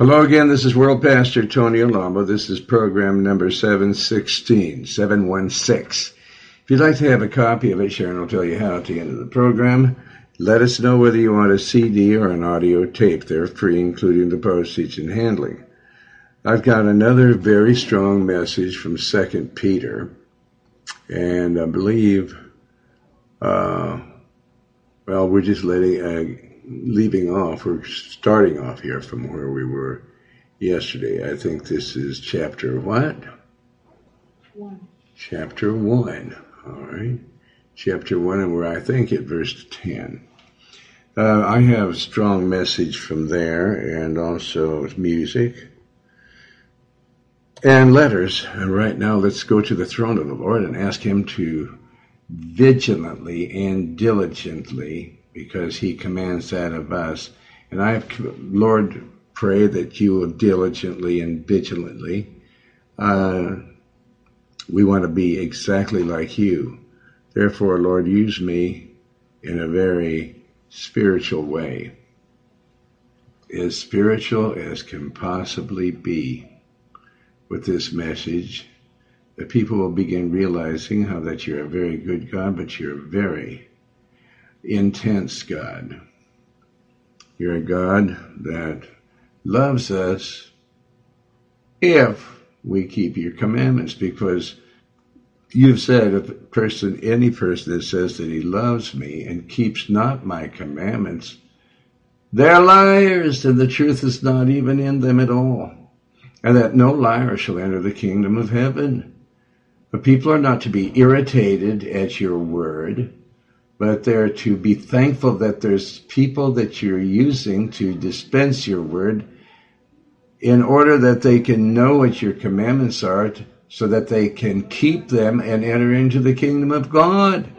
Hello again, this is World Pastor Tony Alamo. This is program number 716, 716. If you'd like to have a copy of it, Sharon will tell you how at the end of the program. Let us know whether you want a CD or an audio tape. They're free, including the postage and handling. I've got another very strong message from Second Peter, and I believe, uh, well, we're just letting, uh, leaving off, we're starting off here from where we were yesterday. I think this is chapter what? One. Chapter one. All right. Chapter one, and we're, I think, at verse 10. Uh, I have a strong message from there and also music and letters. And right now, let's go to the throne of the Lord and ask Him to vigilantly and diligently because he commands that of us. And I Lord, pray that you will diligently and vigilantly. Uh, we want to be exactly like you. Therefore, Lord, use me in a very spiritual way. As spiritual as can possibly be with this message, The people will begin realizing how that you're a very good God, but you're very intense God. You're a God that loves us if we keep your commandments because you've said if a person any person that says that he loves me and keeps not my commandments they're liars and the truth is not even in them at all and that no liar shall enter the kingdom of heaven but people are not to be irritated at your word but they're to be thankful that there's people that you're using to dispense your word in order that they can know what your commandments are so that they can keep them and enter into the kingdom of God.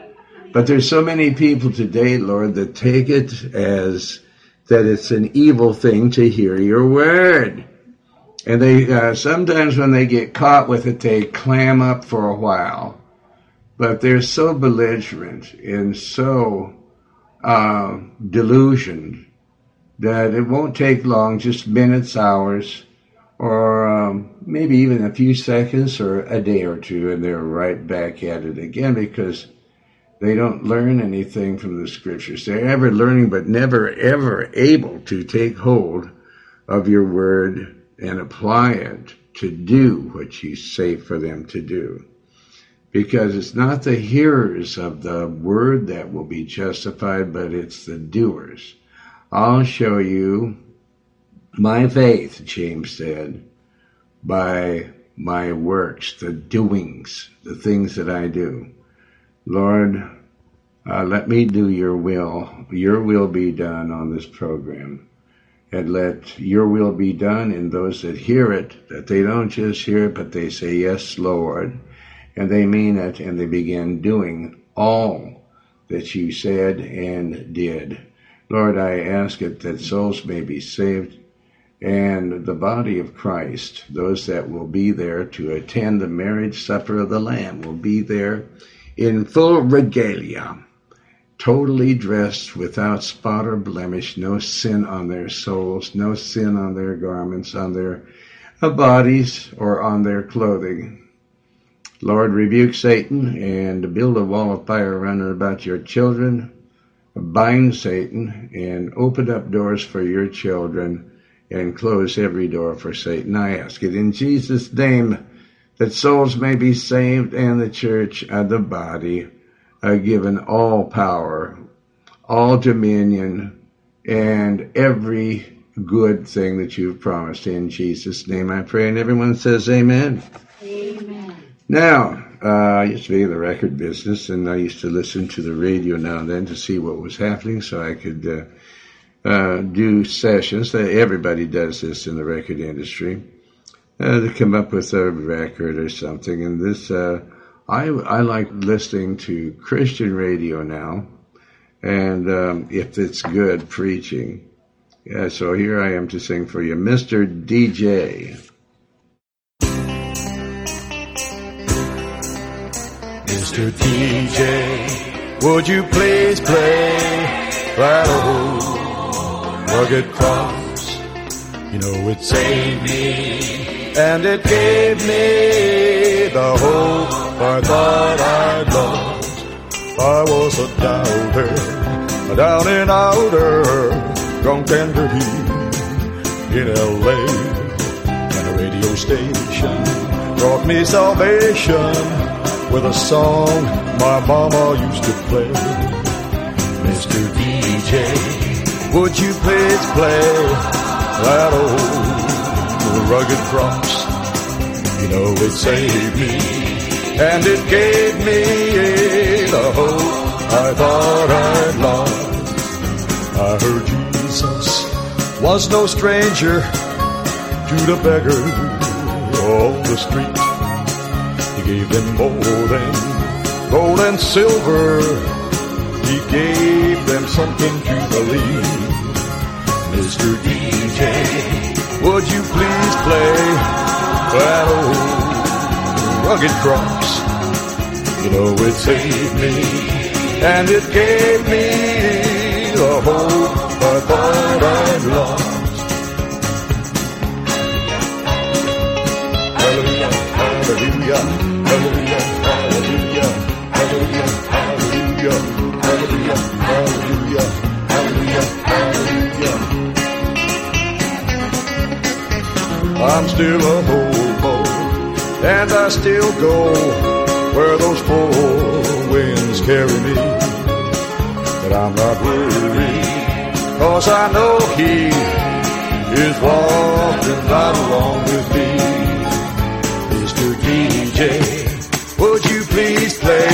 But there's so many people today, Lord, that take it as that it's an evil thing to hear your word. And they, uh, sometimes when they get caught with it, they clam up for a while but they're so belligerent and so uh, delusioned that it won't take long, just minutes, hours, or um, maybe even a few seconds or a day or two, and they're right back at it again because they don't learn anything from the scriptures. They're ever learning, but never ever able to take hold of your word and apply it to do what you say for them to do because it's not the hearers of the word that will be justified, but it's the doers. I'll show you my faith, James said, by my works, the doings, the things that I do. Lord, uh, let me do your will. Your will be done on this program. And let your will be done in those that hear it, that they don't just hear it, but they say, Yes, Lord and they mean it and they begin doing all that you said and did. Lord, I ask it that souls may be saved and the body of Christ, those that will be there to attend the marriage supper of the Lamb, will be there in full regalia, totally dressed without spot or blemish, no sin on their souls, no sin on their garments, on their bodies, or on their clothing. Lord, rebuke Satan and build a wall of fire around about your children. Bind Satan and open up doors for your children and close every door for Satan. I ask it in Jesus' name that souls may be saved and the church and the body are given all power, all dominion, and every good thing that you've promised. In Jesus' name I pray. And everyone says amen. Amen. Now, uh, I used to be in the record business, and I used to listen to the radio now and then to see what was happening, so I could uh, uh, do sessions. Everybody does this in the record industry uh, to come up with a record or something. And this, uh, I I like listening to Christian radio now, and um, if it's good preaching. Yeah, so here I am to sing for you, Mr. DJ. Mr. DJ, would you please play that old rugged cross You know, it saved me and it gave me the hope I thought I'd lost. I was a doubter, a down and outer, drunk and dirty in LA. And a radio station brought me salvation with a song my mama used to play. Mr. DJ, would you please play that old rugged cross? You know it saved me and it gave me the hope I thought I'd lost. I heard Jesus was no stranger to the beggar on the street. Gave them more than gold and silver. He gave them something to believe. Mr. DJ, would you please play that old rugged cross? You know it saved me and it gave me the hope I thought I'd lost. I'm still a hobo, and I still go where those four winds carry me. But I'm not worried, cause I know He is walking right along with me. Mr. DJ, would you please play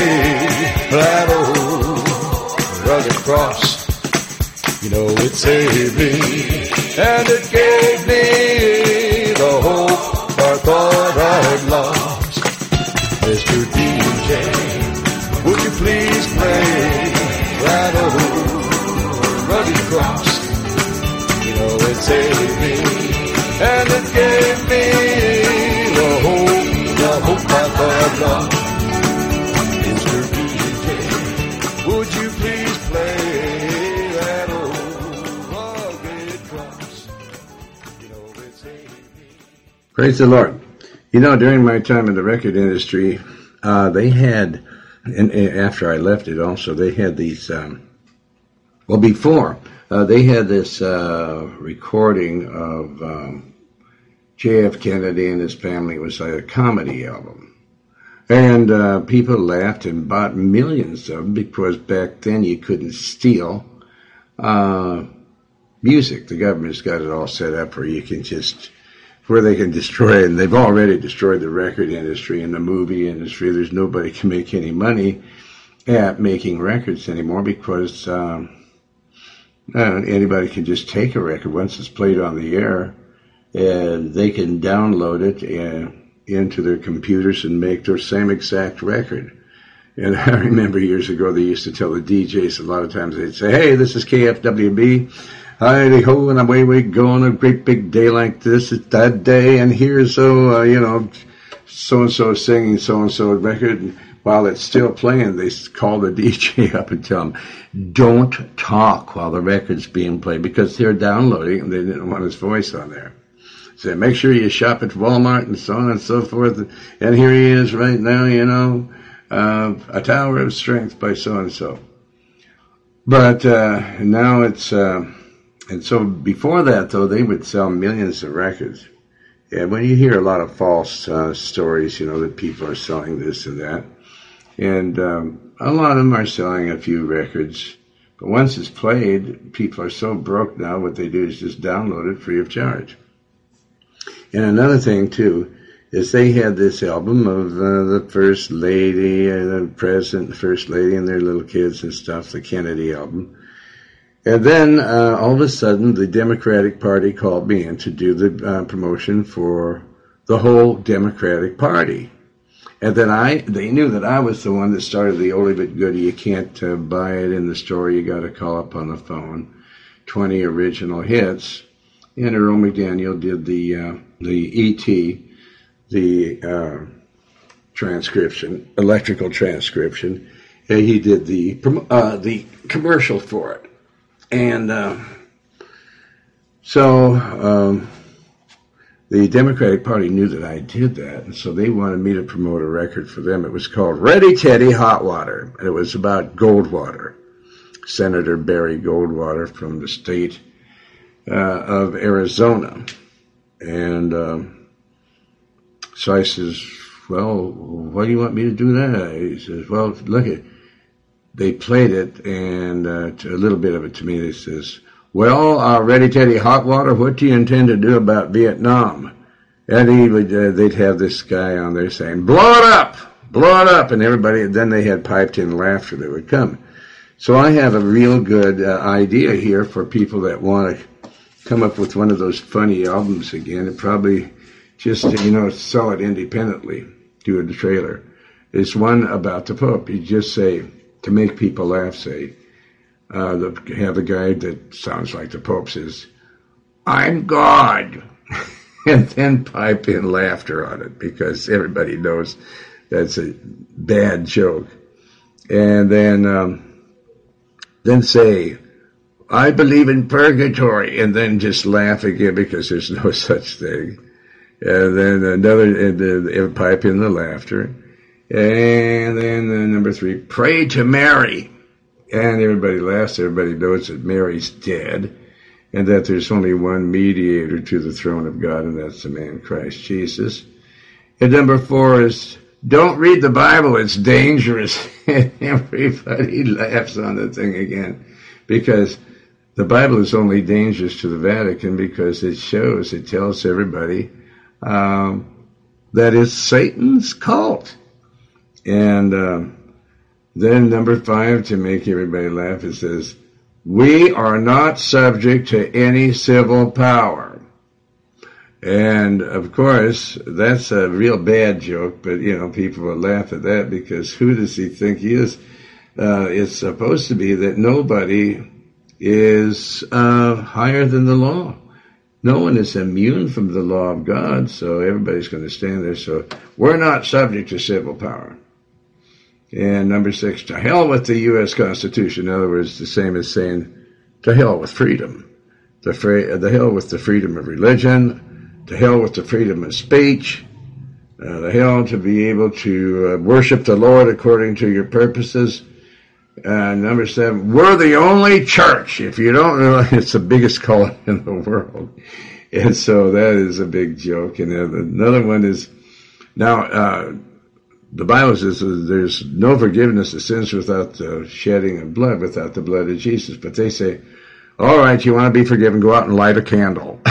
that old rugged cross? You know it saved me and it gave me thought I'd lost. Mr. DJ, would you please play that old rugged cross? You know it saved me and it gave me the hope, the hope I thought lost. Mr. DJ, would you please play. Praise the Lord. You know, during my time in the record industry, uh, they had, and, after I left it also, they had these, um, well, before, uh, they had this uh, recording of um, J.F. Kennedy and his family. It was like a comedy album. And uh, people laughed and bought millions of them because back then you couldn't steal uh, music. The government's got it all set up where you can just where they can destroy it. And they've already destroyed the record industry and the movie industry. There's nobody can make any money at making records anymore because um, anybody can just take a record once it's played on the air and they can download it uh, into their computers and make their same exact record. And I remember years ago they used to tell the DJs a lot of times they'd say, "Hey, this is KFWB." Hi, ho, and away we go on a great big day like this. It's that day, and here's so uh, you know, so and so singing so and so record. While it's still playing, they call the DJ up and tell him, "Don't talk while the record's being played," because they're downloading and they didn't want his voice on there. Say, make sure you shop at Walmart and so on and so forth. And here he is right now, you know, uh, a tower of strength by so and so. But uh, now it's. Uh, and so before that, though, they would sell millions of records. And when you hear a lot of false uh, stories, you know, that people are selling this and that. And um, a lot of them are selling a few records. But once it's played, people are so broke now, what they do is just download it free of charge. And another thing, too, is they had this album of uh, the First Lady, uh, the President, First Lady, and their little kids and stuff, the Kennedy album. And then uh, all of a sudden, the Democratic Party called me in to do the uh, promotion for the whole Democratic Party. And then I, they knew that I was the one that started the Oldie but Goodie. You can't uh, buy it in the store. You got to call up on the phone. 20 original hits. And Earl McDaniel did the, uh, the ET, the uh, transcription, electrical transcription. And he did the, uh, the commercial for it. And uh, so um, the Democratic Party knew that I did that, and so they wanted me to promote a record for them. It was called Ready Teddy Hot Water, and it was about Goldwater, Senator Barry Goldwater from the state uh, of Arizona. And um, so I says, well, why do you want me to do that? He says, well, look at, they played it and uh, a little bit of it to me. They says, well, uh, Ready Teddy Hot Water, what do you intend to do about Vietnam? And he would, uh, they'd have this guy on there saying, blow it up, blow it up. And everybody, then they had piped in laughter that would come. So I have a real good uh, idea here for people that want to come up with one of those funny albums again and probably just, you know, sell it independently, do a trailer. It's one about the Pope. You just say, to make people laugh, say, uh, the, have a guy that sounds like the Pope says, I'm God. and then pipe in laughter on it because everybody knows that's a bad joke. And then, um, then say, I believe in purgatory, and then just laugh again because there's no such thing. And then another, and pipe in the laughter. And then number three, pray to Mary. And everybody laughs. Everybody knows that Mary's dead and that there's only one mediator to the throne of God, and that's the man Christ Jesus. And number four is don't read the Bible, it's dangerous. and everybody laughs on the thing again because the Bible is only dangerous to the Vatican because it shows, it tells everybody um, that it's Satan's cult. And um, then number five, to make everybody laugh, it says, we are not subject to any civil power. And of course, that's a real bad joke, but you know, people will laugh at that because who does he think he is? Uh, it's supposed to be that nobody is uh, higher than the law. No one is immune from the law of God, so everybody's going to stand there. So we're not subject to civil power. And number six, to hell with the U.S. Constitution. In other words, the same as saying, to hell with freedom. Fra- the hell with the freedom of religion. To hell with the freedom of speech. Uh, the hell to be able to uh, worship the Lord according to your purposes. Uh, number seven, we're the only church. If you don't know, it's the biggest cult in the world. And so that is a big joke. And another one is, now, uh, the Bible says there's no forgiveness of sins without the shedding of blood, without the blood of Jesus. But they say, all right, you want to be forgiven, go out and light a candle.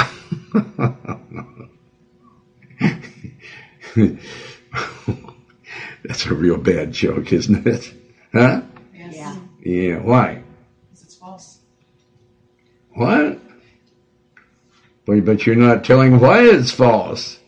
That's a real bad joke, isn't it? Huh? Yes. Yeah. Yeah. Why? Because it's false. What? Well, but you're not telling why it's false.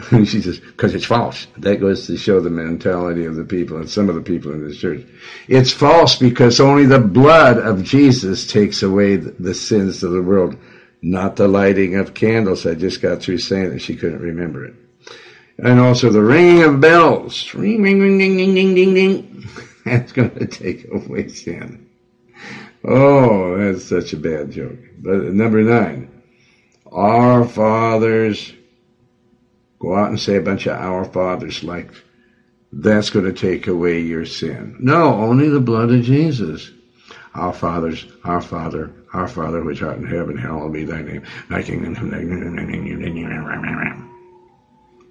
she says, because it's false. That goes to show the mentality of the people and some of the people in this church. It's false because only the blood of Jesus takes away the sins of the world, not the lighting of candles. I just got through saying that she couldn't remember it. And also the ringing of bells. Ring, ring, ring, ding, ding, ding, ding, ding. That's going to take away sin. Oh, that's such a bad joke. But number nine, our fathers go out and say a bunch of Our Fathers like that's going to take away your sin. No, only the blood of Jesus. Our fathers, our Father, our Father which art in heaven, hallowed be thy name.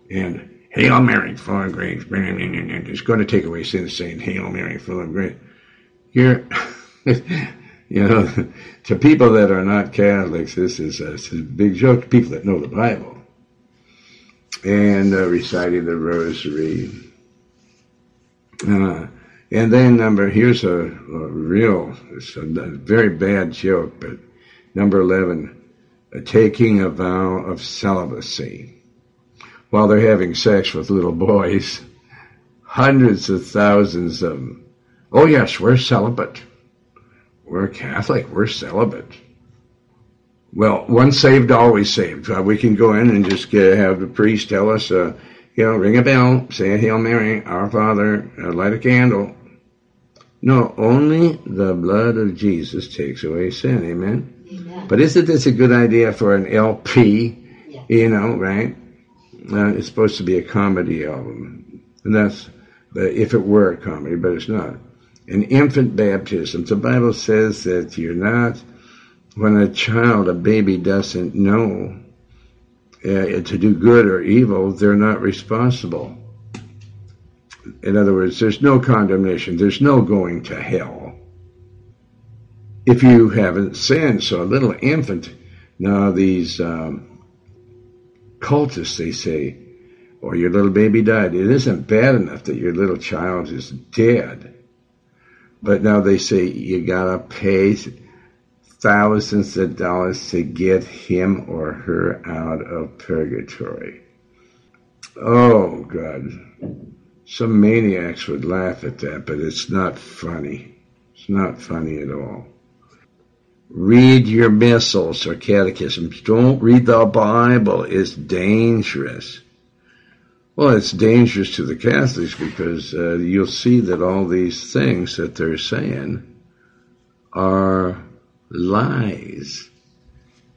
And Hail Mary, full of grace. It's going to take away sin saying Hail Mary, full of grace. You're, you know, to people that are not Catholics, this is a, a big joke. To people that know the Bible and uh, reciting the rosary. Uh, and then number, here's a, a real, it's a, very bad joke, but number 11, taking a vow of celibacy. While they're having sex with little boys, hundreds of thousands of them. Oh yes, we're celibate. We're Catholic, we're celibate. Well, once saved, always saved. Uh, we can go in and just get, have the priest tell us, uh, you know, ring a bell, say a Hail Mary, Our Father, uh, light a candle. No, only the blood of Jesus takes away sin. Amen. Amen. But isn't this a good idea for an LP? Yes. You know, right? Uh, it's supposed to be a comedy album, and that's if it were a comedy, but it's not. An infant baptism. The Bible says that you're not when a child, a baby, doesn't know uh, to do good or evil, they're not responsible. In other words, there's no condemnation. There's no going to hell. If you haven't sinned, so a little infant, now these um, cultists, they say, or your little baby died. It isn't bad enough that your little child is dead. But now they say you gotta pay thousands of dollars to get him or her out of purgatory. Oh, God. Some maniacs would laugh at that, but it's not funny. It's not funny at all. Read your missals or catechisms. Don't read the Bible. It's dangerous. Well, it's dangerous to the Catholics because uh, you'll see that all these things that they're saying are lies.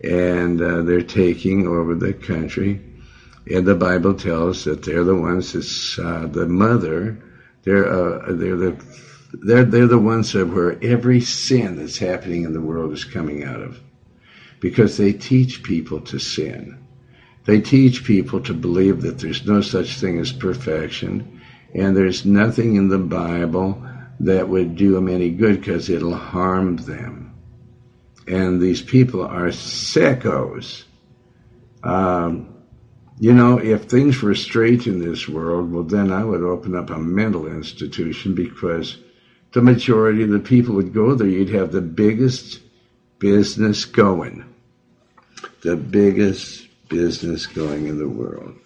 And uh, they're taking over the country. And the Bible tells that they're the ones that's uh, the mother. They're uh, they're the they're they're the ones that where every sin that's happening in the world is coming out of, because they teach people to sin. They teach people to believe that there's no such thing as perfection, and there's nothing in the Bible that would do them any good because it'll harm them and these people are sickos. Um, you know, if things were straight in this world, well, then I would open up a mental institution because the majority of the people would go there. You'd have the biggest business going, the biggest business going in the world.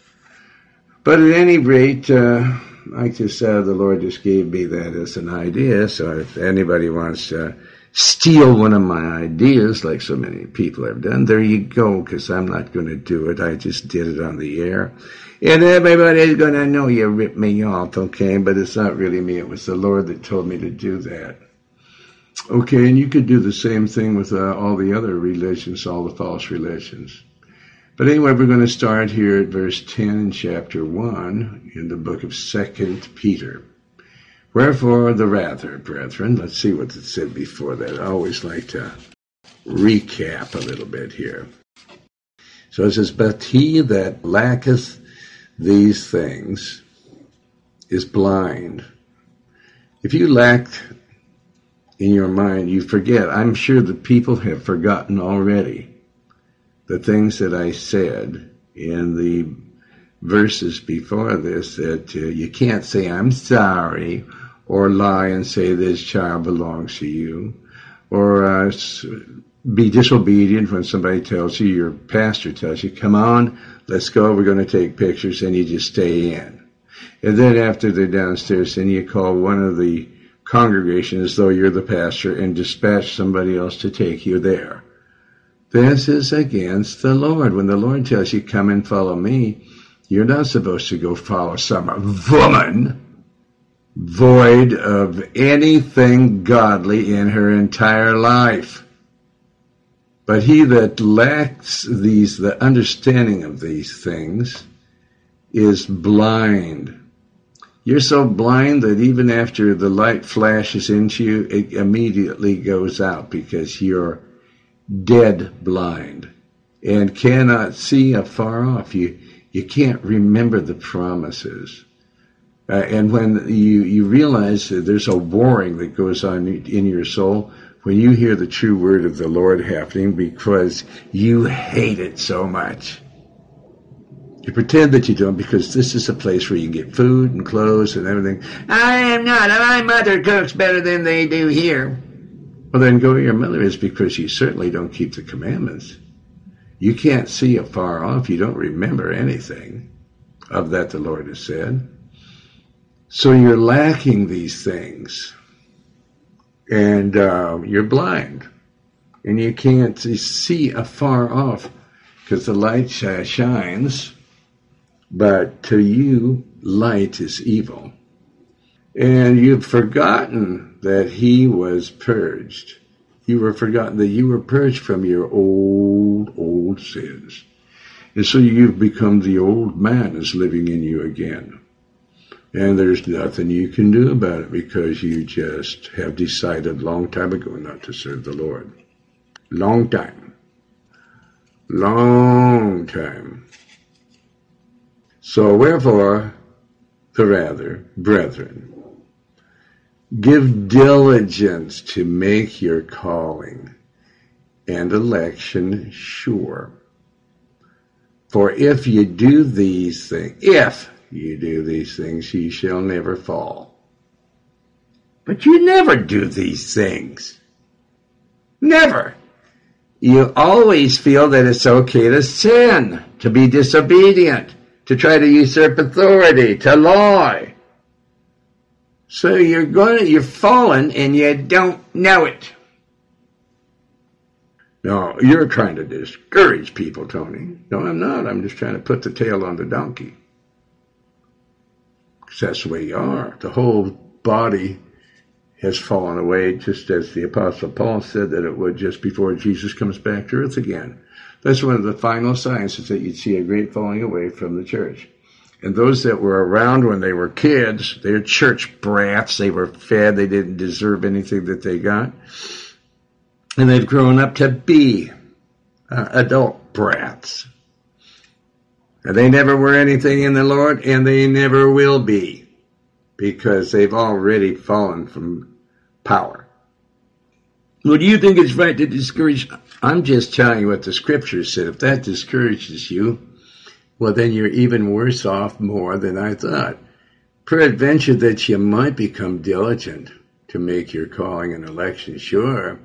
But at any rate, uh, like just said, the Lord just gave me that as an idea. So if anybody wants to steal one of my ideas like so many people have done, there you go, because I'm not going to do it. I just did it on the air. And everybody's going to know you ripped me off, okay? But it's not really me. It was the Lord that told me to do that. Okay, and you could do the same thing with uh, all the other religions, all the false religions. But anyway, we're going to start here at verse 10 in chapter 1 in the book of Second Peter. Wherefore the rather, brethren, let's see what it said before that. I always like to recap a little bit here. So it says, But he that lacketh these things is blind. If you lack in your mind, you forget. I'm sure the people have forgotten already the things that I said in the verses before this that uh, you can't say, I'm sorry, or lie and say this child belongs to you, or uh, be disobedient when somebody tells you, your pastor tells you, come on, let's go, we're going to take pictures, and you just stay in. And then after they're downstairs, then you call one of the congregation as though you're the pastor and dispatch somebody else to take you there. This is against the Lord. When the Lord tells you, come and follow me, you're not supposed to go follow some woman void of anything godly in her entire life. But he that lacks these, the understanding of these things, is blind. You're so blind that even after the light flashes into you, it immediately goes out because you're dead blind and cannot see afar off. You, you can't remember the promises. Uh, and when you, you realize that there's a warring that goes on in your soul, when you hear the true word of the Lord happening because you hate it so much. You pretend that you don't because this is a place where you can get food and clothes and everything. I am not. My mother cooks better than they do here. Well, then go to your mother is because you certainly don't keep the commandments. You can't see afar off. You don't remember anything of that the Lord has said. So you're lacking these things, and uh, you're blind, and you can't see afar off because the light shines, but to you, light is evil. And you've forgotten that he was purged. You were forgotten that you were purged from your old, old sins. And so you've become the old man is living in you again. And there's nothing you can do about it because you just have decided long time ago not to serve the Lord. Long time. Long time. So wherefore, the rather, brethren, give diligence to make your calling and election sure. For if you do these things, if you do these things, ye shall never fall. But you never do these things. Never. You always feel that it's okay to sin, to be disobedient, to try to usurp authority, to lie. So you're going, you're fallen and you don't know it. No, you're trying to discourage people, Tony. No, I'm not. I'm just trying to put the tail on the donkey. That's the way you are. The whole body has fallen away, just as the Apostle Paul said that it would just before Jesus comes back to earth again. That's one of the final signs is that you'd see a great falling away from the church. And those that were around when they were kids, they're church brats. They were fed. They didn't deserve anything that they got. And they've grown up to be uh, adult brats. They never were anything in the Lord, and they never will be because they've already fallen from power. Well, do you think it's right to discourage? I'm just telling you what the scripture said. If that discourages you, well, then you're even worse off more than I thought. Peradventure that you might become diligent to make your calling and election sure.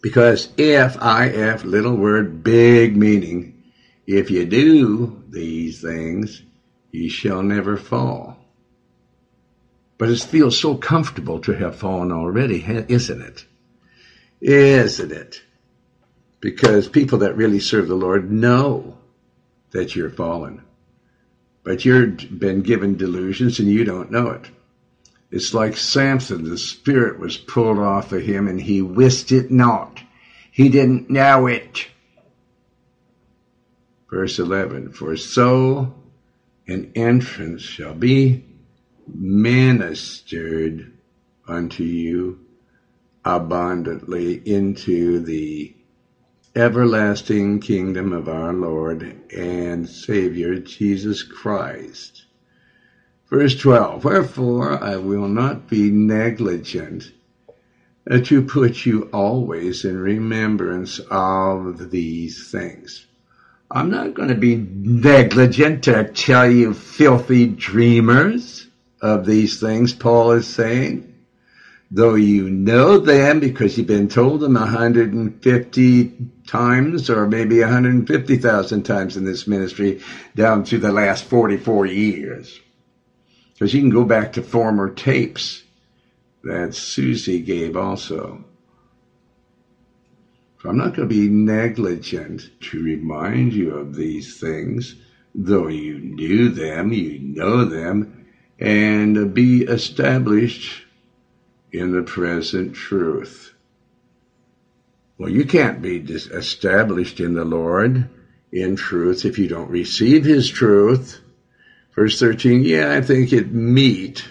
Because if, if, little word, big meaning, if you do these things, you shall never fall. But it feels so comfortable to have fallen already, isn't it? Isn't it? Because people that really serve the Lord know that you're fallen. But you've been given delusions and you don't know it. It's like Samson, the spirit was pulled off of him and he wist it not. He didn't know it. Verse 11, for so an entrance shall be ministered unto you abundantly into the everlasting kingdom of our Lord and Savior Jesus Christ. Verse 12, Wherefore I will not be negligent to put you always in remembrance of these things. I'm not going to be negligent to tell you filthy dreamers of these things, Paul is saying. Though you know them because you've been told them 150 times or maybe 150,000 times in this ministry down to the last 44 years. Because you can go back to former tapes that Susie gave also. So I'm not going to be negligent to remind you of these things, though you knew them, you know them, and be established in the present truth. Well, you can't be established in the Lord in truth if you don't receive His truth. Verse 13, yeah, I think it meet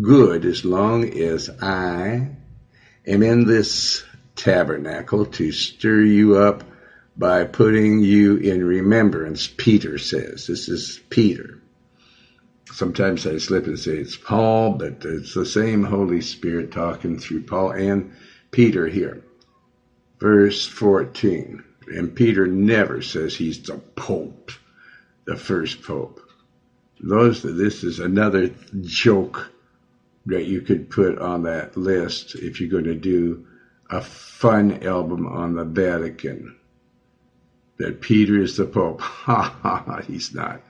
good as long as I am in this tabernacle to stir you up by putting you in remembrance, Peter says. This is Peter. Sometimes I slip and say it's Paul, but it's the same Holy Spirit talking through Paul and Peter here. Verse 14. And Peter never says he's the Pope, the first Pope. Those, this is another joke that you could put on that list if you're going to do a fun album on the Vatican. That Peter is the Pope. Ha ha ha, he's not.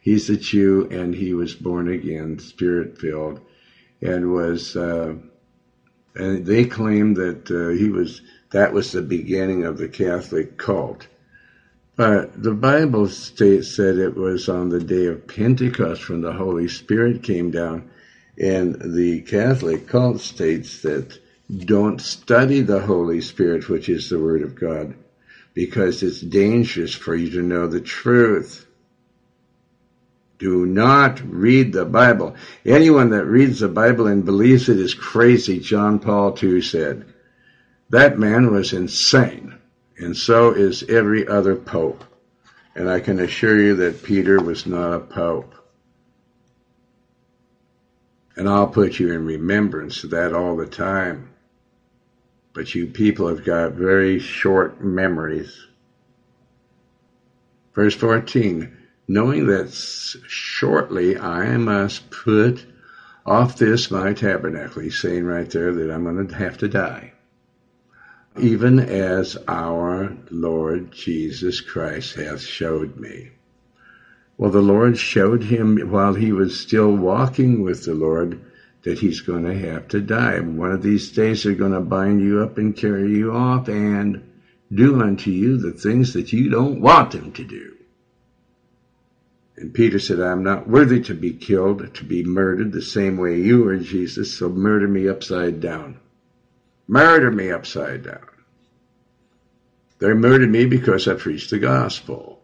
He's a Jew and he was born again, spirit filled, and was, uh, and they claim that uh, he was, that was the beginning of the Catholic cult. But the Bible states that it was on the day of Pentecost when the Holy Spirit came down and the Catholic cult states that don't study the Holy Spirit, which is the Word of God, because it's dangerous for you to know the truth. Do not read the Bible. Anyone that reads the Bible and believes it is crazy, John Paul II said. That man was insane, and so is every other pope. And I can assure you that Peter was not a pope. And I'll put you in remembrance of that all the time. But you people have got very short memories. Verse 14, knowing that shortly I must put off this my tabernacle. He's saying right there that I'm going to have to die. Even as our Lord Jesus Christ hath showed me. Well, the Lord showed him while he was still walking with the Lord that he's going to have to die. One of these days they're going to bind you up and carry you off and do unto you the things that you don't want them to do. And Peter said, I'm not worthy to be killed, to be murdered the same way you were, Jesus, so murder me upside down. Murder me upside down. They murdered me because I preached the gospel.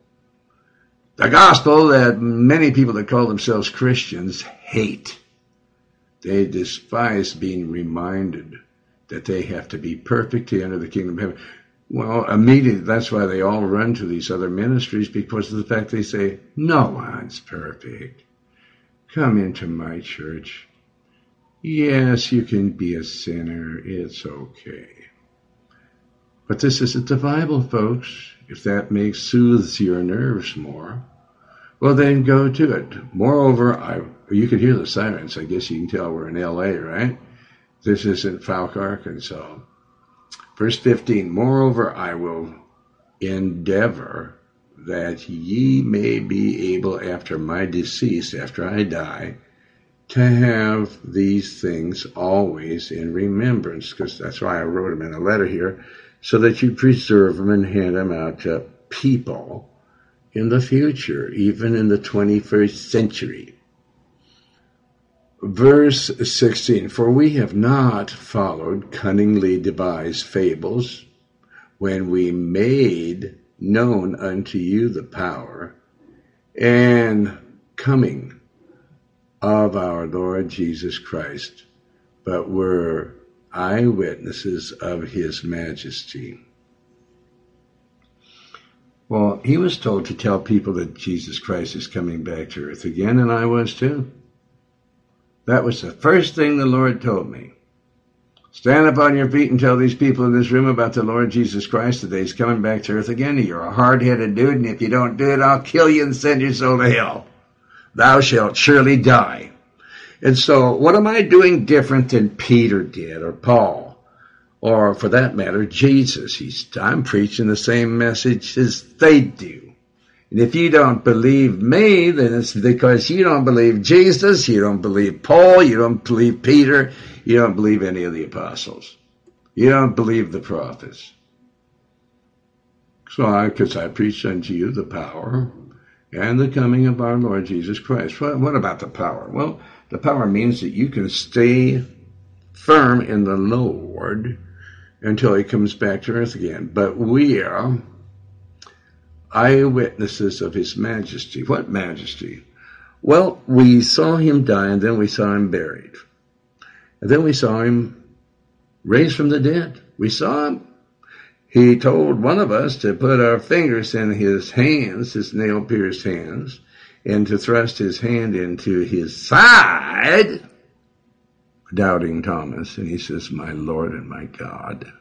The gospel that many people that call themselves Christians hate. They despise being reminded that they have to be perfect to enter the kingdom of heaven. Well, immediately, that's why they all run to these other ministries because of the fact they say, no one's perfect. Come into my church. Yes, you can be a sinner. It's okay. But this isn't the Bible, folks. If that makes soothes your nerves more, well, then go to it. Moreover, I, you can hear the sirens. I guess you can tell we're in L.A., right? This isn't Fouke, Arkansas. Verse 15, Moreover, I will endeavor that ye may be able after my decease, after I die, to have these things always in remembrance, because that's why I wrote them in a letter here, so that you preserve them and hand them out to people in the future, even in the 21st century. Verse 16 For we have not followed cunningly devised fables when we made known unto you the power and coming of our Lord Jesus Christ, but were eyewitnesses of his majesty. Well, he was told to tell people that Jesus Christ is coming back to earth again, and I was too. That was the first thing the Lord told me. Stand up on your feet and tell these people in this room about the Lord Jesus Christ that he's coming back to earth again. You're a hard-headed dude, and if you don't do it, I'll kill you and send your soul to hell. Thou shalt surely die. And so, what am I doing different than Peter did or Paul? or for that matter, Jesus. He's, I'm preaching the same message as they do. And if you don't believe me, then it's because you don't believe Jesus, you don't believe Paul, you don't believe Peter, you don't believe any of the apostles. You don't believe the prophets. So I, because I preach unto you the power and the coming of our Lord Jesus Christ. What, what about the power? Well, the power means that you can stay firm in the Lord until he comes back to earth again. But we are eyewitnesses of his majesty. What majesty? Well, we saw him die and then we saw him buried. And then we saw him raised from the dead. We saw him. He told one of us to put our fingers in his hands, his nail pierced hands, and to thrust his hand into his side doubting Thomas, and he says, My Lord and my God.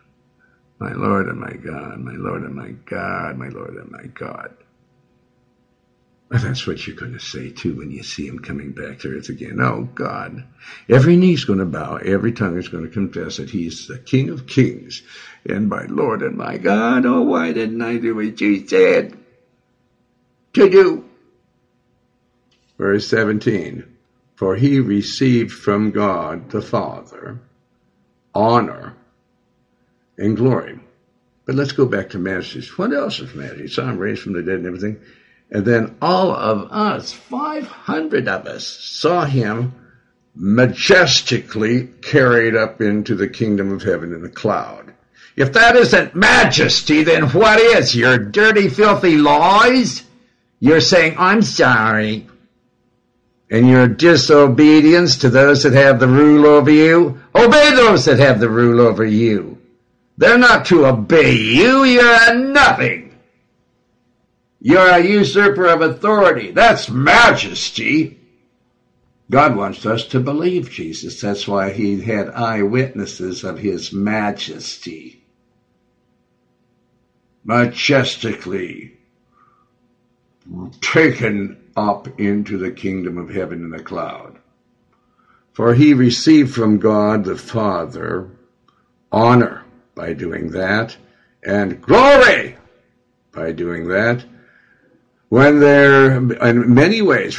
My Lord and my God, my Lord and my God, my Lord and my God. That's what you're going to say too when you see him coming back to earth again. Oh God. Every knee's going to bow. Every tongue is going to confess that he's the King of Kings and my Lord and my God. Oh, why didn't I do what you said to do? Verse 17 For he received from God the Father honor and glory. But let's go back to majesty. What else is majesty? Saw him raised from the dead and everything. And then all of us, 500 of us, saw him majestically carried up into the kingdom of heaven in a cloud. If that isn't majesty, then what is? Your dirty, filthy lies? You're saying, I'm sorry. And your disobedience to those that have the rule over you? Obey those that have the rule over you. They're not to obey you. You're nothing. You're a usurper of authority. That's majesty. God wants us to believe Jesus. That's why he had eyewitnesses of his majesty. Majestically taken up into the kingdom of heaven in a cloud. For he received from God the Father honor by doing that and glory by doing that when there, in many ways,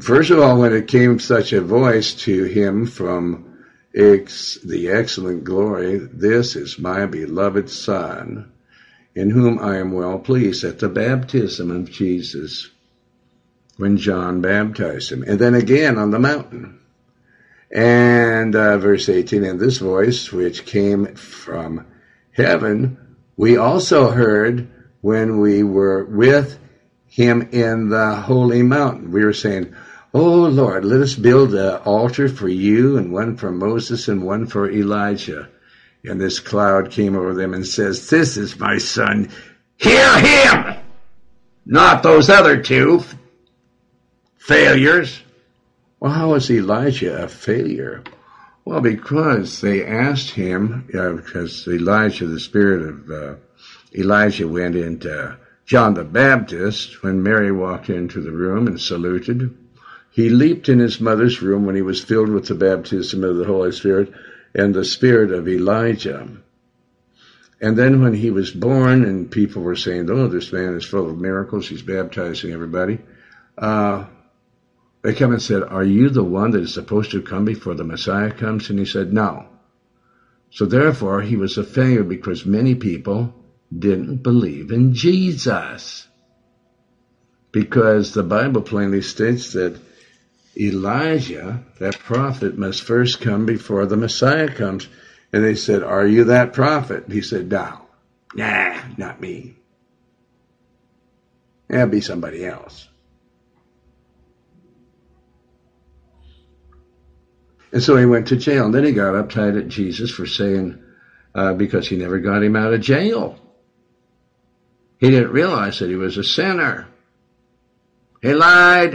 first of all, when it came such a voice to him from ex, the excellent glory, this is my beloved Son, in whom I am well pleased, at the baptism of Jesus, when John baptized him. And then again on the mountain. And uh, verse 18, and this voice which came from heaven, we also heard when we were with him in the holy mountain. We were saying, Oh Lord, let us build an altar for you and one for Moses and one for Elijah. And this cloud came over them and says, This is my son. Hear him! Not those other two failures. Well, how was Elijah a failure? Well, because they asked him, uh, because Elijah, the spirit of uh, Elijah went into John the Baptist, when Mary walked into the room and saluted, he leaped in his mother's room when he was filled with the baptism of the Holy Spirit and the spirit of Elijah. And then when he was born and people were saying, oh, this man is full of miracles, he's baptizing everybody, uh, they come and said, are you the one that is supposed to come before the Messiah comes? And he said, no. So therefore, he was a failure because many people didn't believe in Jesus. Because the Bible plainly states that Elijah, that prophet, must first come before the Messiah comes. And they said, Are you that prophet? He said, No. Nah, not me. It'll be somebody else. And so he went to jail. And then he got uptight at Jesus for saying, uh, because he never got him out of jail. He didn't realize that he was a sinner. He lied.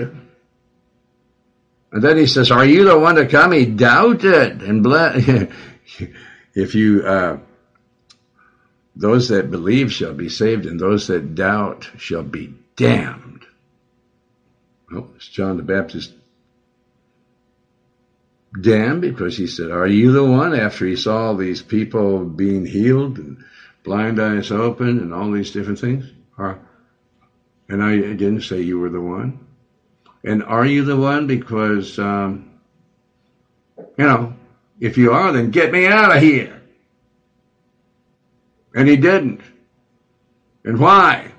And then he says, Are you the one to come? He doubted. And ble- if you, uh, those that believe shall be saved, and those that doubt shall be damned. Well, it's John the Baptist damned because he said, Are you the one? After he saw these people being healed and blind eyes open and all these different things? Are, and I didn't say you were the one. And are you the one? Because, um, you know, if you are, then get me out of here. And he didn't. And why?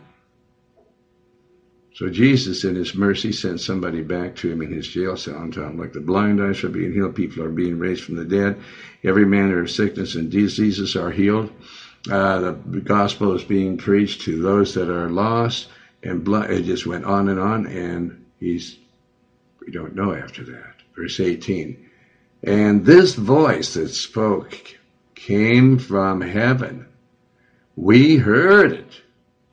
So Jesus, in his mercy, sent somebody back to him in his jail cell and told him, like the blind eyes are being healed, people are being raised from the dead, every manner of sickness and diseases are healed. Uh, the gospel is being preached to those that are lost, and it just went on and on, and he's, we don't know after that. Verse 18. And this voice that spoke came from heaven. We heard it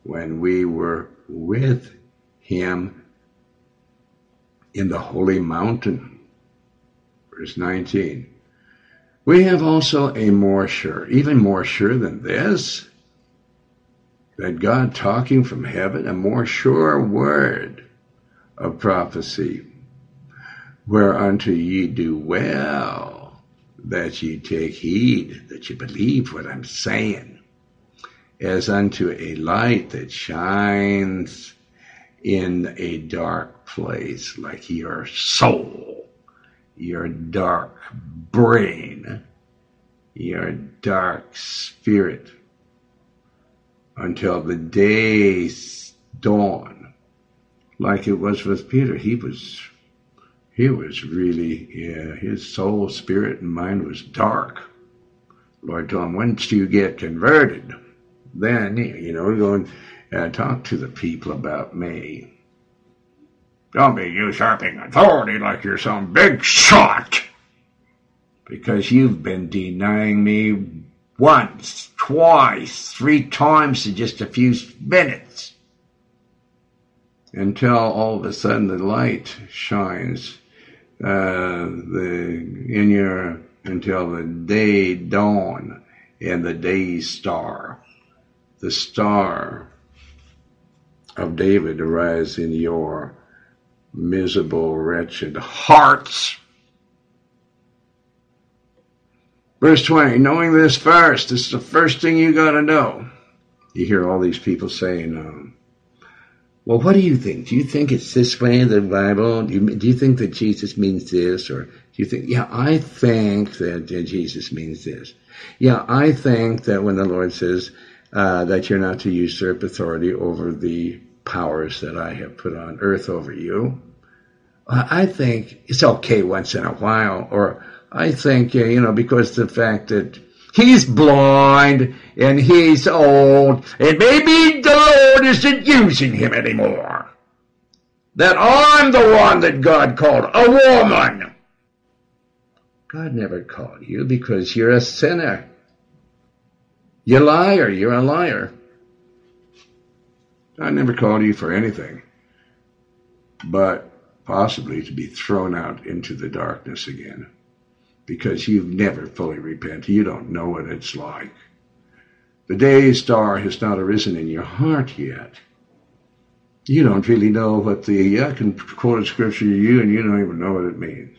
when we were with him in the holy mountain. Verse 19. We have also a more sure, even more sure than this, that God talking from heaven, a more sure word of prophecy, whereunto ye do well that ye take heed, that ye believe what I'm saying, as unto a light that shines in a dark place, like your soul your dark brain, your dark spirit, until the day dawn. Like it was with Peter, he was, he was really, yeah, his soul, spirit, and mind was dark. Lord told him, once you get converted, then, you know, go and talk to the people about me. Don't be usurping authority like you're some big shot. Because you've been denying me once, twice, three times in just a few minutes. Until all of a sudden the light shines uh, the, in your until the day dawn and the day star, the star of David arise in your miserable, wretched hearts. Verse 20, knowing this first, this is the first thing you got to know. You hear all these people saying, um, well, what do you think? Do you think it's this way in the Bible? Do you, do you think that Jesus means this? Or do you think, yeah, I think that Jesus means this. Yeah, I think that when the Lord says uh, that you're not to usurp authority over the powers that I have put on earth over you, I think it's okay once in a while. Or I think, you know, because the fact that he's blind and he's old and maybe the Lord isn't using him anymore. That I'm the one that God called a woman. God never called you because you're a sinner. You liar, you're a liar. I never called you for anything, but possibly to be thrown out into the darkness again because you've never fully repented. You don't know what it's like. The day star has not arisen in your heart yet. You don't really know what the, I can quote a scripture to you and you don't even know what it means.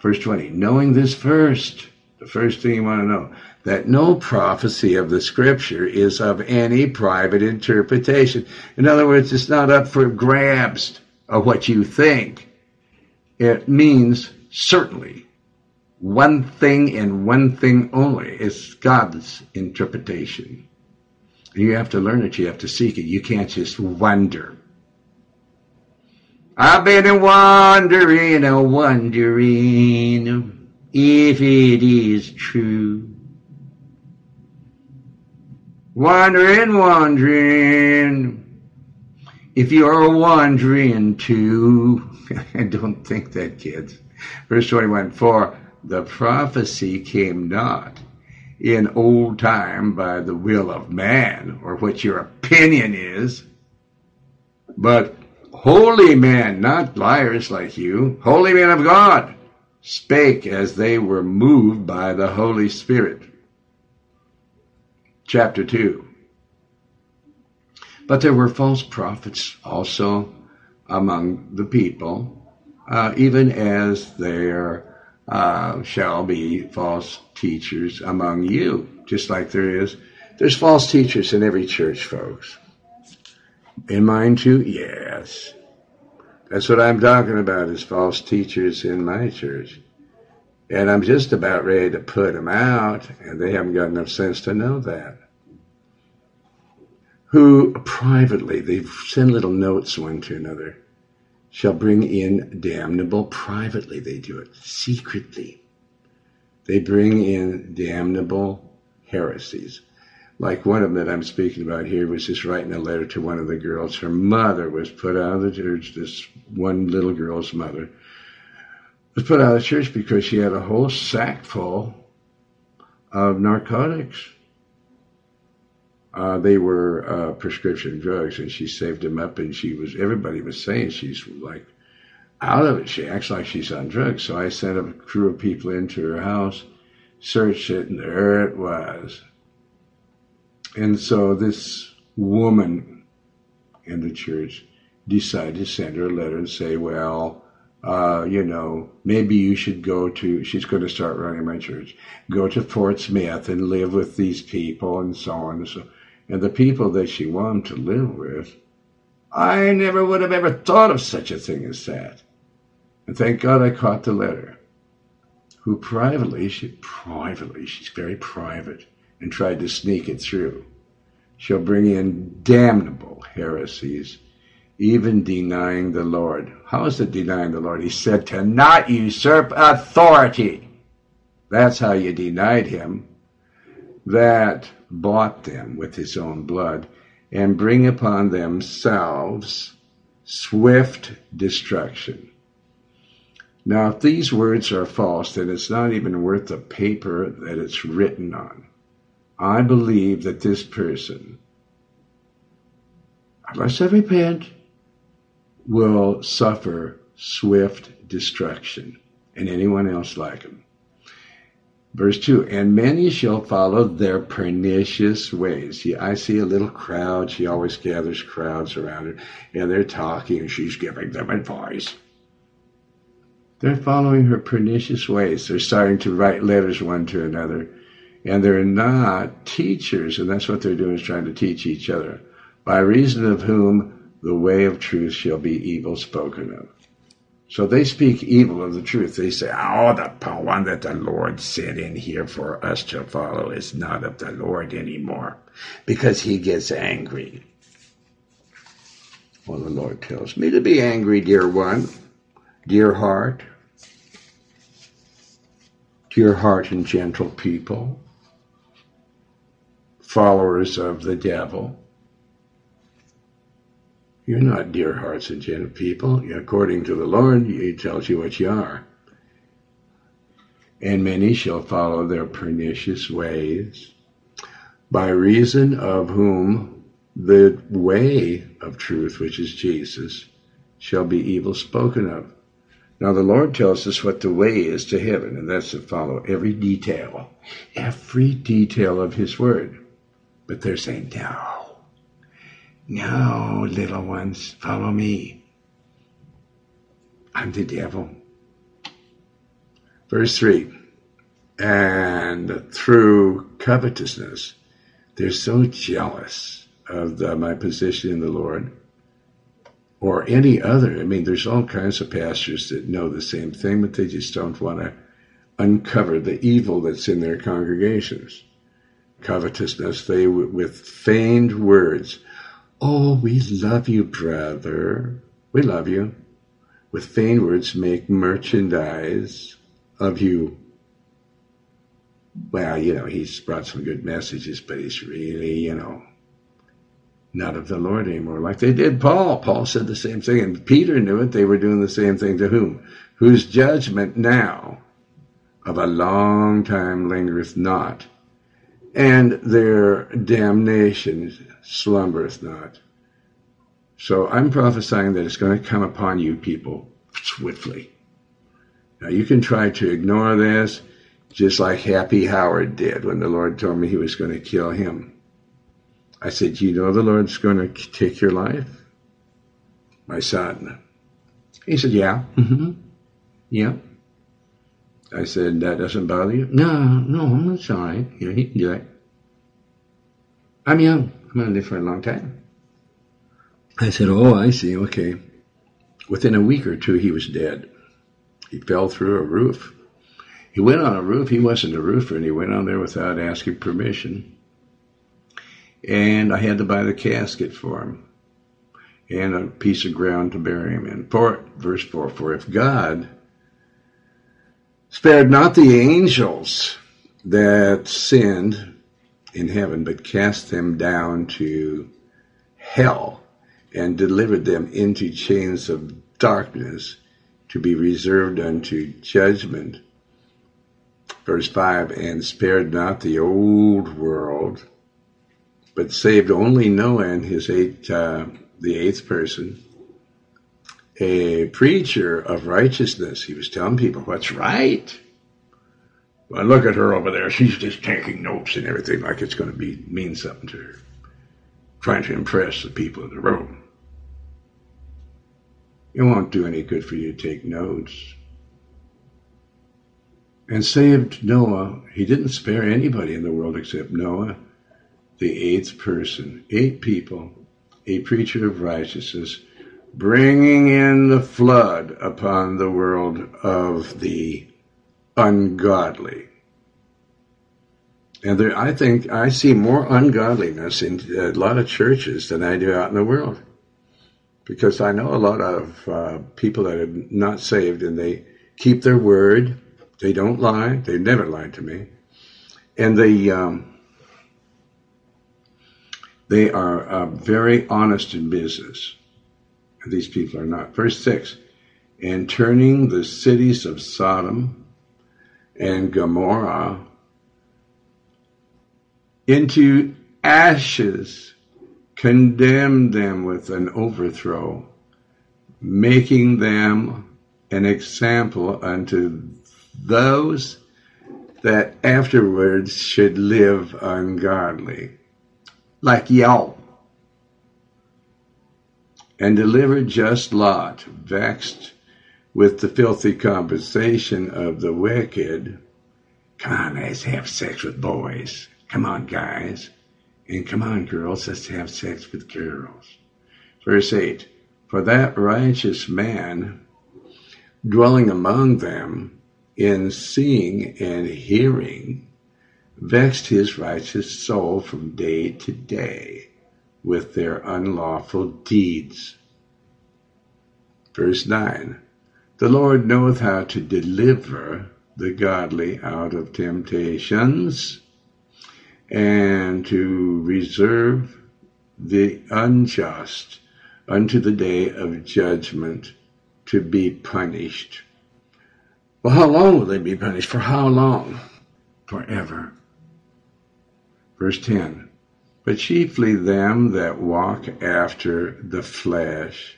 Verse 20, knowing this first, the first thing you want to know, that no prophecy of the scripture is of any private interpretation. In other words, it's not up for grabs of what you think. It means certainly one thing and one thing only. It's God's interpretation. You have to learn it. You have to seek it. You can't just wonder. I've been wondering, a wondering if it is true. Wondering, wandering. if you're wondering too. I don't think that, kids. Verse 21 For the prophecy came not in old time by the will of man, or what your opinion is, but holy men, not liars like you, holy men of God, spake as they were moved by the Holy Spirit. Chapter 2. But there were false prophets also among the people, uh, even as there uh, shall be false teachers among you, just like there is. There's false teachers in every church, folks. In mine too? Yes. That's what I'm talking about is false teachers in my church. And I'm just about ready to put them out, and they haven't got enough sense to know that. Who privately, they send little notes one to another shall bring in damnable privately. They do it secretly. They bring in damnable heresies. Like one of them that I'm speaking about here was just writing a letter to one of the girls. Her mother was put out of the church, this one little girl's mother was put out of church because she had a whole sack full of narcotics. Uh, they were uh, prescription drugs, and she saved them up. And she was everybody was saying she's like out of it. She acts like she's on drugs. So I sent a crew of people into her house, searched it, and there it was. And so this woman in the church decided to send her a letter and say, well, uh, you know, maybe you should go to, she's going to start running my church, go to Fort Smith and live with these people and so on and so and the people that she wanted to live with, I never would have ever thought of such a thing as that. And thank God I caught the letter. Who privately, she privately, she's very private, and tried to sneak it through. She'll bring in damnable heresies, even denying the Lord. How is it denying the Lord? He said to not usurp authority. That's how you denied him that bought them with his own blood and bring upon themselves swift destruction. Now, if these words are false, then it's not even worth the paper that it's written on. I believe that this person, unless they repent, will suffer swift destruction, and anyone else like him. Verse 2 And many shall follow their pernicious ways. See, I see a little crowd. She always gathers crowds around her, and they're talking, and she's giving them advice. They're following her pernicious ways. They're starting to write letters one to another, and they're not teachers, and that's what they're doing is trying to teach each other, by reason of whom the way of truth shall be evil spoken of. So they speak evil of the truth. They say, oh, the one that the Lord sent in here for us to follow is not of the Lord anymore because he gets angry. Well, the Lord tells me to be angry, dear one, dear heart, dear heart and gentle people, followers of the devil. You're not dear hearts and gentle people. According to the Lord, He tells you what you are. And many shall follow their pernicious ways, by reason of whom the way of truth, which is Jesus, shall be evil spoken of. Now the Lord tells us what the way is to heaven, and that's to follow every detail, every detail of His Word. But they're saying, no, no, little ones, follow me. I'm the devil. Verse 3 And through covetousness, they're so jealous of the, my position in the Lord or any other. I mean, there's all kinds of pastors that know the same thing, but they just don't want to uncover the evil that's in their congregations. Covetousness, they, with feigned words, Oh, we love you, brother. We love you. With feigned words, make merchandise of you. Well, you know, he's brought some good messages, but he's really, you know, not of the Lord anymore. Like they did Paul. Paul said the same thing, and Peter knew it. They were doing the same thing to whom? Whose judgment now of a long time lingereth not, and their damnation slumbereth not. So I'm prophesying that it's going to come upon you people swiftly. Now you can try to ignore this, just like Happy Howard did when the Lord told me he was going to kill him. I said, you know the Lord's going to take your life? My son. He said, yeah. Mm-hmm. Yeah. I said, that doesn't bother you? No, no, all right. You know, he can do it. I'm young. Live for a long time. I said, oh, I see. Okay. Within a week or two, he was dead. He fell through a roof. He went on a roof. He wasn't a roofer, and he went on there without asking permission. And I had to buy the casket for him and a piece of ground to bury him in. For verse four, for if God spared not the angels that sinned in heaven, but cast them down to hell and delivered them into chains of darkness to be reserved unto judgment. Verse 5 And spared not the old world, but saved only Noah and his eight, uh, the eighth person, a preacher of righteousness. He was telling people what's right. Well, look at her over there. She's just taking notes and everything like it's going to be mean something to her. Trying to impress the people in the room. It won't do any good for you to take notes. And saved Noah. He didn't spare anybody in the world except Noah, the eighth person. Eight people, a preacher of righteousness, bringing in the flood upon the world of the ungodly. And there, I think I see more ungodliness in a lot of churches than I do out in the world. Because I know a lot of uh, people that are not saved and they keep their word. They don't lie. They never lied to me. And they, um, They are uh, very honest in business. These people are not. Verse 6 And turning the cities of Sodom and Gomorrah into ashes, condemned them with an overthrow, making them an example unto those that afterwards should live ungodly, like y'all. And delivered just Lot, vexed with the filthy conversation of the wicked. Come on, let's have sex with boys. Come on, guys. And come on, girls, let's have sex with girls. Verse 8 For that righteous man dwelling among them in seeing and hearing vexed his righteous soul from day to day with their unlawful deeds. Verse 9 The Lord knoweth how to deliver the godly out of temptations and to reserve the unjust unto the day of judgment to be punished. Well, how long will they be punished? For how long? Forever. Verse 10 But chiefly them that walk after the flesh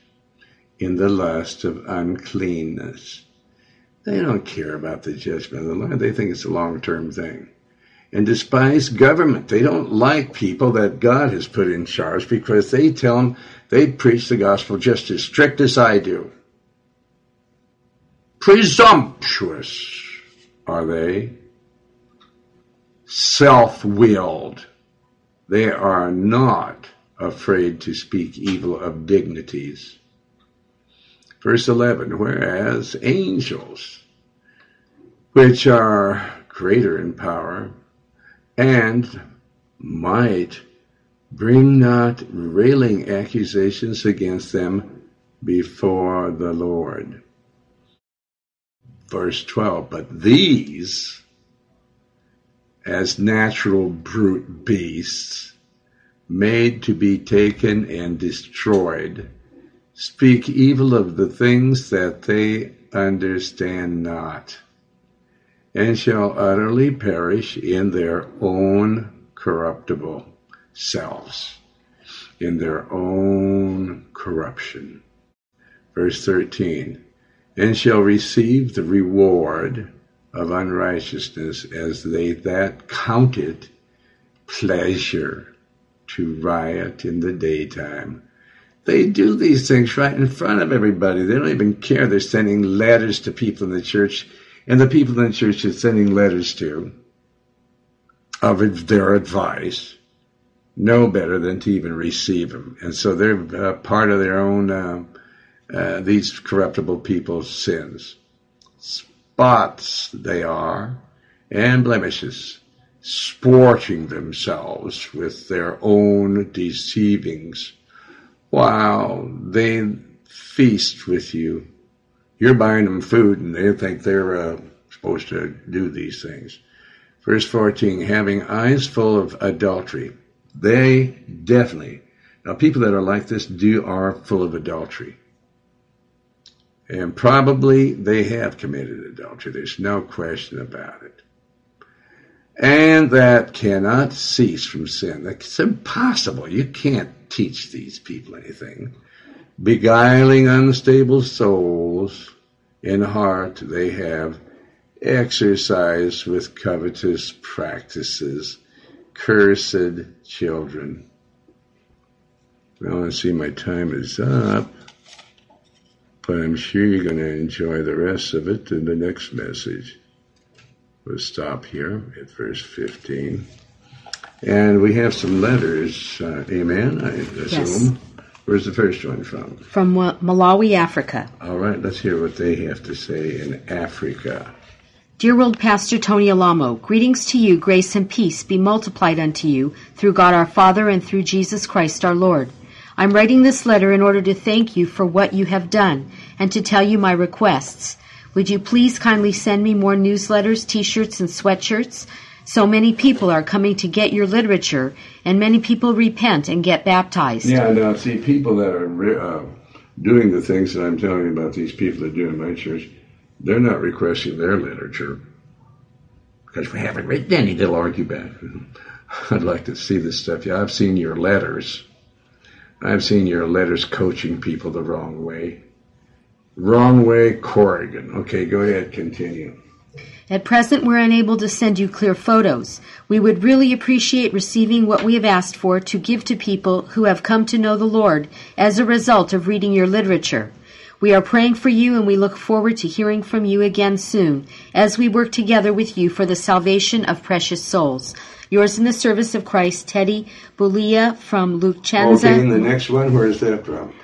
in the lust of uncleanness. They don't care about the judgment of the Lord. They think it's a long term thing and despise government. They don't like people that God has put in charge because they tell them they preach the gospel just as strict as I do. Presumptuous are they, self willed. They are not afraid to speak evil of dignities. Verse 11, whereas angels, which are greater in power, and might bring not railing accusations against them before the Lord. Verse 12, but these, as natural brute beasts, made to be taken and destroyed, speak evil of the things that they understand not and shall utterly perish in their own corruptible selves, in their own corruption. Verse 13, and shall receive the reward of unrighteousness as they that count it pleasure to riot in the daytime. They do these things right in front of everybody. They don't even care. They're sending letters to people in the church and the people in the church are sending letters to of their advice know better than to even receive them. And so they're uh, part of their own, uh, uh, these corruptible people's sins. Spots they are, and blemishes, sporting themselves with their own deceivings, while they feast with you you're buying them food and they think they're uh, supposed to do these things. Verse 14, having eyes full of adultery. They definitely, now people that are like this do are full of adultery. And probably they have committed adultery. There's no question about it. And that cannot cease from sin. It's impossible. You can't teach these people anything beguiling unstable souls in heart they have exercised with covetous practices, cursed children. I see my time is up, but I'm sure you're going to enjoy the rest of it in the next message. We'll stop here at verse 15. And we have some letters, uh, amen, I assume. Yes. Where's the first one from? From Malawi, Africa. All right, let's hear what they have to say in Africa. Dear World Pastor Tony Alamo, greetings to you, grace and peace be multiplied unto you through God our Father and through Jesus Christ our Lord. I'm writing this letter in order to thank you for what you have done and to tell you my requests. Would you please kindly send me more newsletters, t-shirts, and sweatshirts So many people are coming to get your literature, and many people repent and get baptized. Yeah, now see, people that are re- uh, doing the things that I'm telling you about, these people that do in my church, they're not requesting their literature because we haven't written any. They'll argue back. I'd like to see this stuff. Yeah, I've seen your letters. I've seen your letters coaching people the wrong way. Wrong way, Corrigan. Okay, go ahead, continue. At present, we're unable to send you clear photos. We would really appreciate receiving what we have asked for to give to people who have come to know the Lord as a result of reading your literature. We are praying for you and we look forward to hearing from you again soon as we work together with you for the salvation of precious souls. Yours in the service of Christ, Teddy Bulia from Luchenza. Okay, and the next one, where is that from?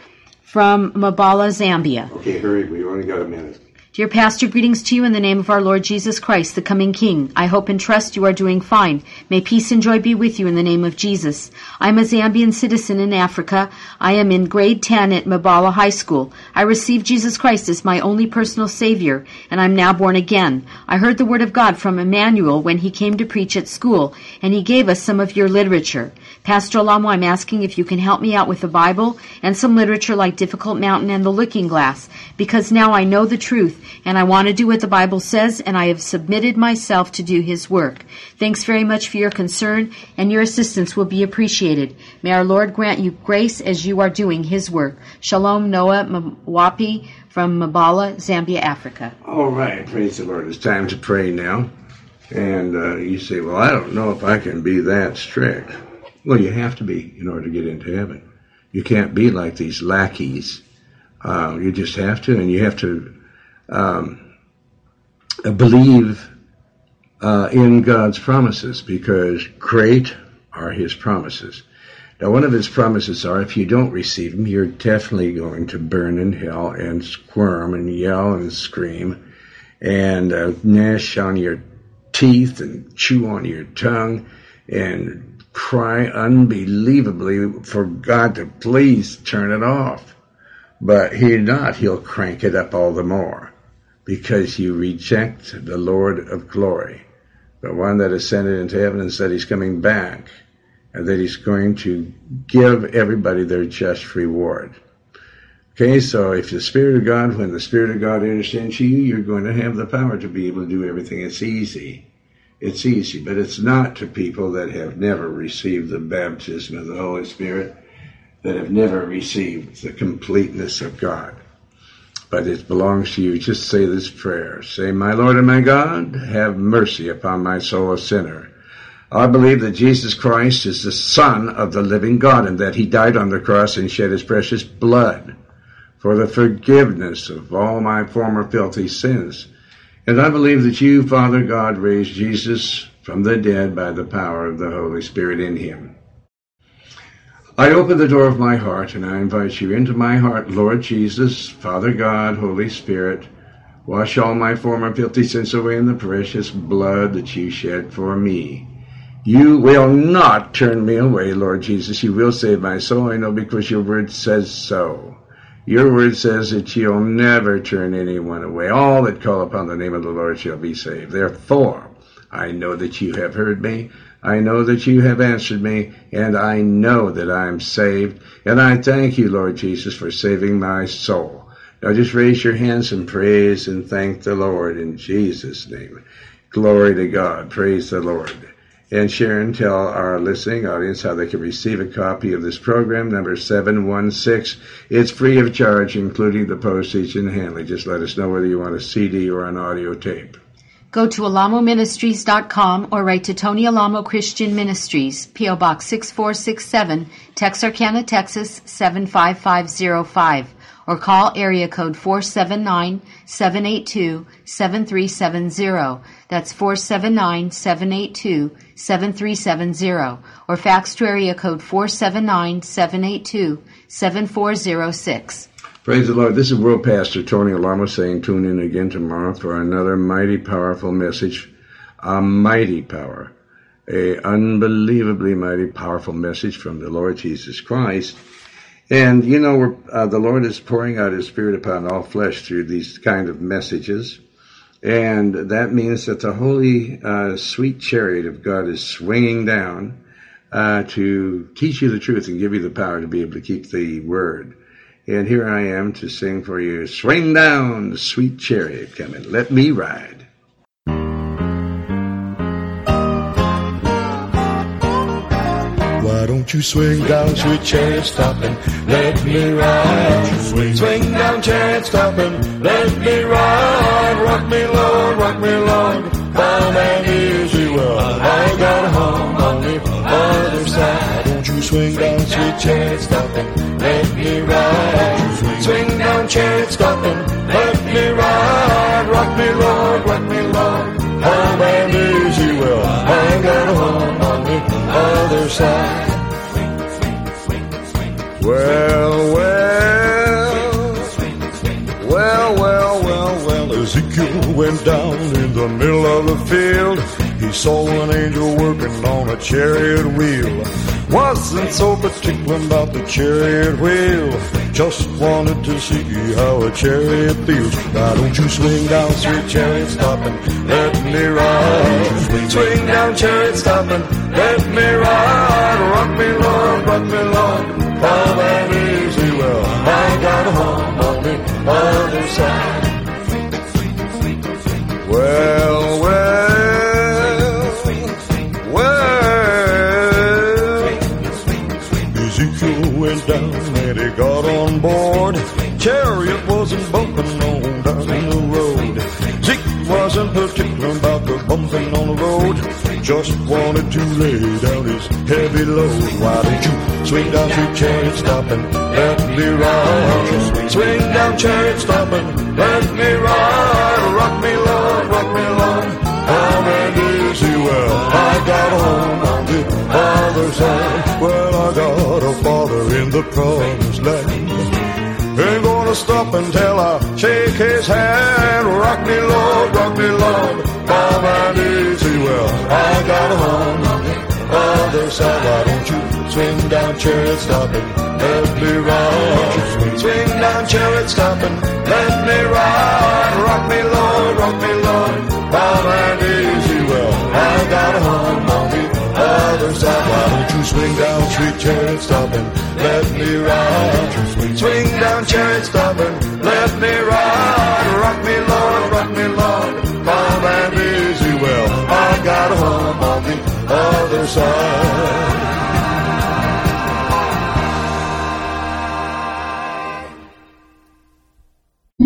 From Mabala, Zambia. Okay, hurry, we only got a minute. Dear Pastor, greetings to you in the name of our Lord Jesus Christ, the coming King. I hope and trust you are doing fine. May peace and joy be with you in the name of Jesus. I'm a Zambian citizen in Africa. I am in grade 10 at Mabala High School. I received Jesus Christ as my only personal Savior, and I'm now born again. I heard the Word of God from Emmanuel when he came to preach at school, and he gave us some of your literature. Pastor Alamo, I'm asking if you can help me out with the Bible and some literature like Difficult Mountain and The Looking Glass, because now I know the truth and I want to do what the Bible says, and I have submitted myself to do His work. Thanks very much for your concern, and your assistance will be appreciated. May our Lord grant you grace as you are doing His work. Shalom, Noah Mwapi from Mabala, Zambia, Africa. All right, praise the Lord. It's time to pray now. And uh, you say, well, I don't know if I can be that strict. Well, you have to be in order to get into heaven. You can't be like these lackeys. Uh, you just have to, and you have to um, believe uh, in God's promises because great are His promises. Now, one of His promises are if you don't receive them, you're definitely going to burn in hell and squirm and yell and scream and uh, gnash on your teeth and chew on your tongue and cry unbelievably for God to please turn it off. But He'll not. He'll crank it up all the more because you reject the Lord of glory, the one that ascended into heaven and said he's coming back, and that he's going to give everybody their just reward. Okay, so if the Spirit of God, when the Spirit of God enters into you, you're going to have the power to be able to do everything. It's easy. It's easy, but it's not to people that have never received the baptism of the Holy Spirit, that have never received the completeness of God but it belongs to you. Just say this prayer. Say, My Lord and my God, have mercy upon my soul, a sinner. I believe that Jesus Christ is the Son of the living God and that He died on the cross and shed His precious blood for the forgiveness of all my former filthy sins. And I believe that you, Father God, raised Jesus from the dead by the power of the Holy Spirit in Him. I open the door of my heart and I invite you into my heart, Lord Jesus, Father God, Holy Spirit. Wash all my former filthy sins away in the precious blood that you shed for me. You will not turn me away, Lord Jesus. You will save my soul. I know because your word says so. Your word says that you'll never turn anyone away. All that call upon the name of the Lord shall be saved. Therefore, I know that you have heard me. I know that you have answered me, and I know that I am saved. And I thank you, Lord Jesus, for saving my soul. Now just raise your hands and praise and thank the Lord in Jesus' name. Glory to God. Praise the Lord. And Sharon, tell our listening audience how they can receive a copy of this program, number 716. It's free of charge, including the postage and handling. Just let us know whether you want a CD or an audio tape. Go to alamoministries.com or write to Tony Alamo Christian Ministries, P.O. Box 6467, Texarkana, Texas 75505, or call area code 479-782-7370. That's 479-782-7370, or fax to area code 479-782-7406. Praise the Lord. This is World Pastor Tony Alamo saying tune in again tomorrow for another mighty powerful message. A mighty power. A unbelievably mighty powerful message from the Lord Jesus Christ. And you know, uh, the Lord is pouring out His Spirit upon all flesh through these kind of messages. And that means that the holy, uh, sweet chariot of God is swinging down uh, to teach you the truth and give you the power to be able to keep the word. And here I am to sing for you, Swing down, sweet chariot coming, let me ride. Don't you swing down, sweet chariot, stop and let me ride? Swing, swing down, chariot, stop and let me ride. Rock me, Lord, rock me, Lord, calm and easy. Well, I got a home on the other side. Won't you swing down, sweet chariot, stop and let me ride? Swing down, chariot, stop and let me ride. Rock me, Lord, rock me, Lord, calm and easy. Well, I got a home on the other side. Well, well, well, well, well, well, Ezekiel went down in the middle of the field. He saw an angel working on a chariot wheel. Wasn't so particular about the chariot wheel. Just wanted to see how a chariot feels. Why don't you swing down, sweet chariot, stop and let me ride? Swing down, chariot, stop and let me ride. Rock me, Lord, rock me, Lord calm and easy. Well, I got a home on the other side. Well, Just wanted to lay down his heavy load. Why don't you swing down to chariot, stop and let me ride? Swing down chariot, stop and let me ride. Rock me, Lord, rock me, Lord. And easy, well, I got home on the other side. Well, I got a father in the promised land. Ain't stop until I shake his hand. Rock me, Lord, rock me, Lord, calm and easy. Well, I got a home other side. Why don't you swing down, chariot, stop and let me ride? Swing down, chariot, stop and let me ride. Rock me, Lord, rock me, Lord, calm and easy. Well, I got a home other side. Why don't you swing down, sweet chariot, stop let me ride? Swing down, chariot, stop let me ride. Rock me, Lord, rock me, Lord, calm and easy. Well, I got a home on the other side.